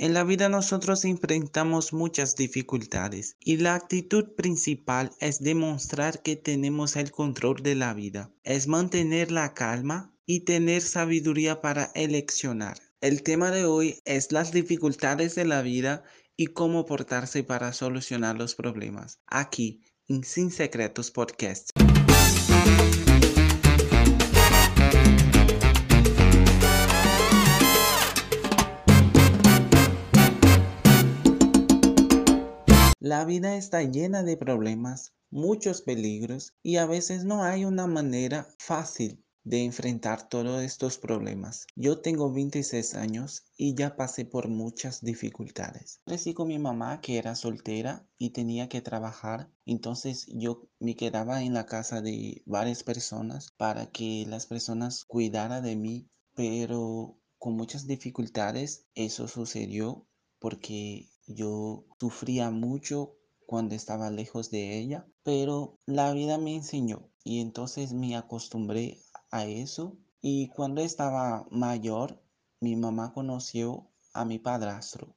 En la vida nosotros enfrentamos muchas dificultades y la actitud principal es demostrar que tenemos el control de la vida, es mantener la calma y tener sabiduría para eleccionar. El tema de hoy es las dificultades de la vida y cómo portarse para solucionar los problemas. Aquí, en Sin Secretos Podcast. La vida está llena de problemas, muchos peligros y a veces no hay una manera fácil de enfrentar todos estos problemas. Yo tengo 26 años y ya pasé por muchas dificultades. Crecí con mi mamá que era soltera y tenía que trabajar, entonces yo me quedaba en la casa de varias personas para que las personas cuidaran de mí, pero con muchas dificultades eso sucedió porque yo sufría mucho cuando estaba lejos de ella, pero la vida me enseñó y entonces me acostumbré a eso. Y cuando estaba mayor, mi mamá conoció a mi padrastro.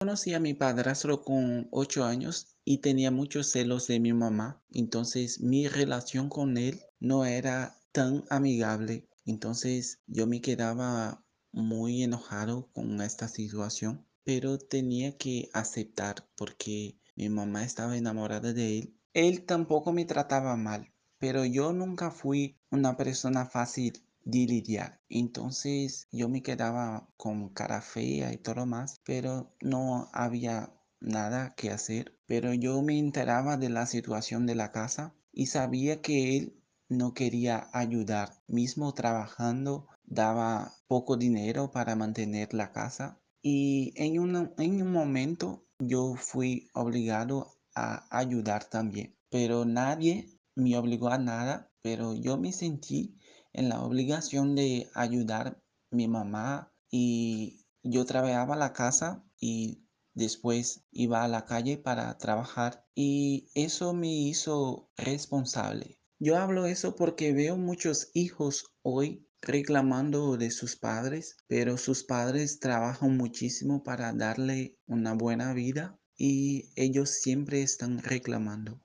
Conocí a mi padrastro con ocho años y tenía muchos celos de mi mamá. Entonces mi relación con él no era tan amigable entonces yo me quedaba muy enojado con esta situación, pero tenía que aceptar porque mi mamá estaba enamorada de él. Él tampoco me trataba mal, pero yo nunca fui una persona fácil de lidiar. Entonces yo me quedaba con cara fea y todo más, pero no había nada que hacer. Pero yo me enteraba de la situación de la casa y sabía que él no quería ayudar. Mismo trabajando, daba poco dinero para mantener la casa. Y en un, en un momento yo fui obligado a ayudar también. Pero nadie me obligó a nada, pero yo me sentí en la obligación de ayudar a mi mamá y yo trabajaba la casa y después iba a la calle para trabajar y eso me hizo responsable yo hablo eso porque veo muchos hijos hoy reclamando de sus padres, pero sus padres trabajan muchísimo para darle una buena vida y ellos siempre están reclamando.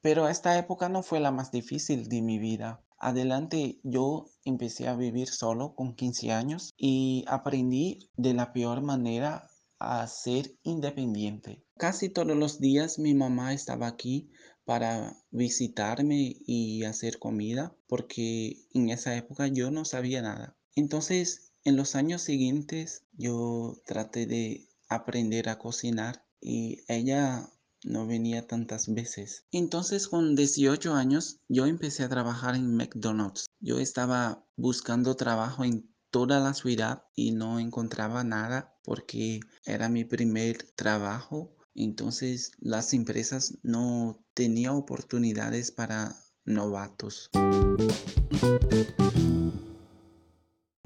Pero esta época no fue la más difícil de mi vida. Adelante yo empecé a vivir solo con 15 años y aprendí de la peor manera a ser independiente. Casi todos los días mi mamá estaba aquí para visitarme y hacer comida porque en esa época yo no sabía nada. Entonces, en los años siguientes yo traté de aprender a cocinar y ella no venía tantas veces. Entonces con 18 años yo empecé a trabajar en McDonald's. Yo estaba buscando trabajo en toda la ciudad y no encontraba nada porque era mi primer trabajo entonces las empresas no tenían oportunidades para novatos.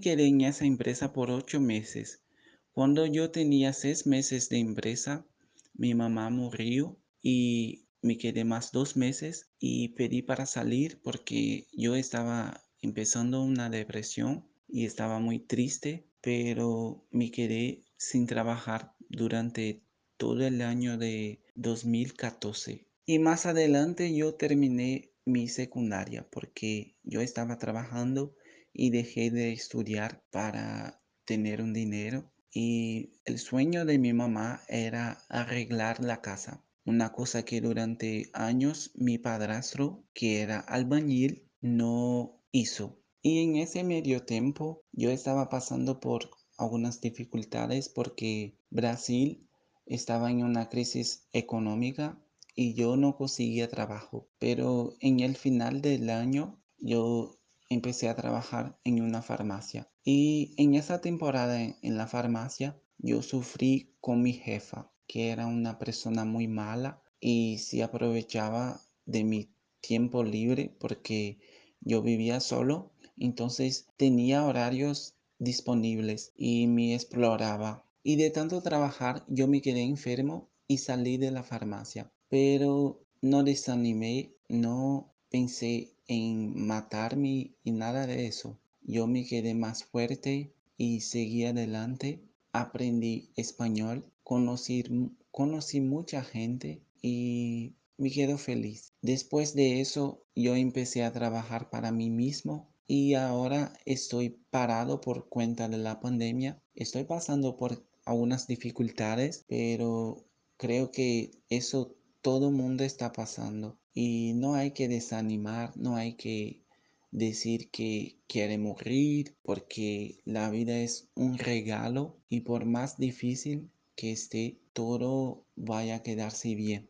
Quedé en esa empresa por ocho meses. Cuando yo tenía seis meses de empresa, mi mamá murió y me quedé más dos meses y pedí para salir porque yo estaba empezando una depresión y estaba muy triste, pero me quedé sin trabajar durante todo el año de 2014. Y más adelante yo terminé mi secundaria porque yo estaba trabajando y dejé de estudiar para tener un dinero. Y el sueño de mi mamá era arreglar la casa. Una cosa que durante años mi padrastro, que era albañil, no hizo. Y en ese medio tiempo yo estaba pasando por algunas dificultades porque Brasil estaba en una crisis económica y yo no conseguía trabajo. Pero en el final del año yo empecé a trabajar en una farmacia. Y en esa temporada en, la farmacia yo sufrí con mi jefa, que era una persona muy mala y se aprovechaba de mi tiempo libre porque yo vivía solo. Entonces tenía horarios disponibles y me exploraba y de tanto trabajar yo me quedé enfermo y salí de la farmacia. Pero no desanimé, no pensé en matarme y nada de eso. Yo me quedé más fuerte y seguí adelante. Aprendí español, conocí, conocí mucha gente y me quedo feliz. Después de eso, yo empecé a trabajar para mí mismo y ahora estoy parado por cuenta de la pandemia. Estoy pasando por algunas dificultades, pero creo que eso todo mundo está pasando y no hay que desanimar, no hay que decir que quiere morir porque la vida es un regalo y por más difícil que esté, todo vaya a quedarse bien.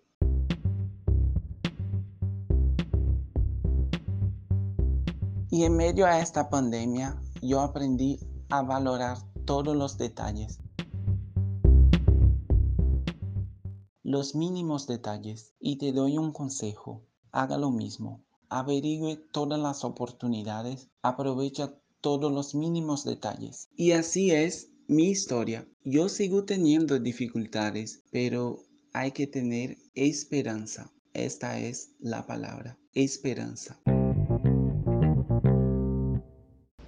Y en medio a esta pandemia, yo aprendí a valorar todos los detalles. Los mínimos detalles. Y te doy un consejo. Haga lo mismo. Averigüe todas las oportunidades. Aprovecha todos los mínimos detalles. Y así es mi historia. Yo sigo teniendo dificultades, pero hay que tener esperanza. Esta es la palabra, esperanza.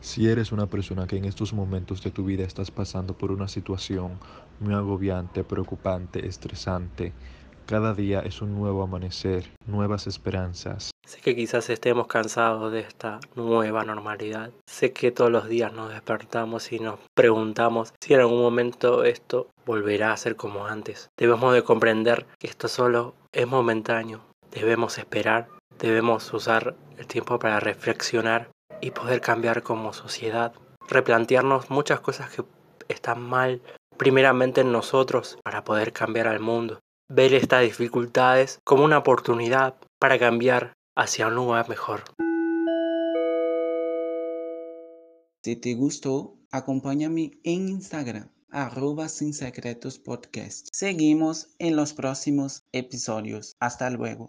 Si eres una persona que en estos momentos de tu vida estás pasando por una situación muy agobiante, preocupante, estresante, cada día es un nuevo amanecer, nuevas esperanzas. Sé que quizás estemos cansados de esta nueva normalidad. Sé que todos los días nos despertamos y nos preguntamos si en algún momento esto volverá a ser como antes. Debemos de comprender que esto solo es momentáneo. Debemos esperar, debemos usar el tiempo para reflexionar y poder cambiar como sociedad, replantearnos muchas cosas que están mal primeramente en nosotros para poder cambiar al mundo, ver estas dificultades como una oportunidad para cambiar hacia un lugar mejor. Si te gustó, acompáñame en Instagram, arroba. Seguimos en los próximos episodios. Hasta luego.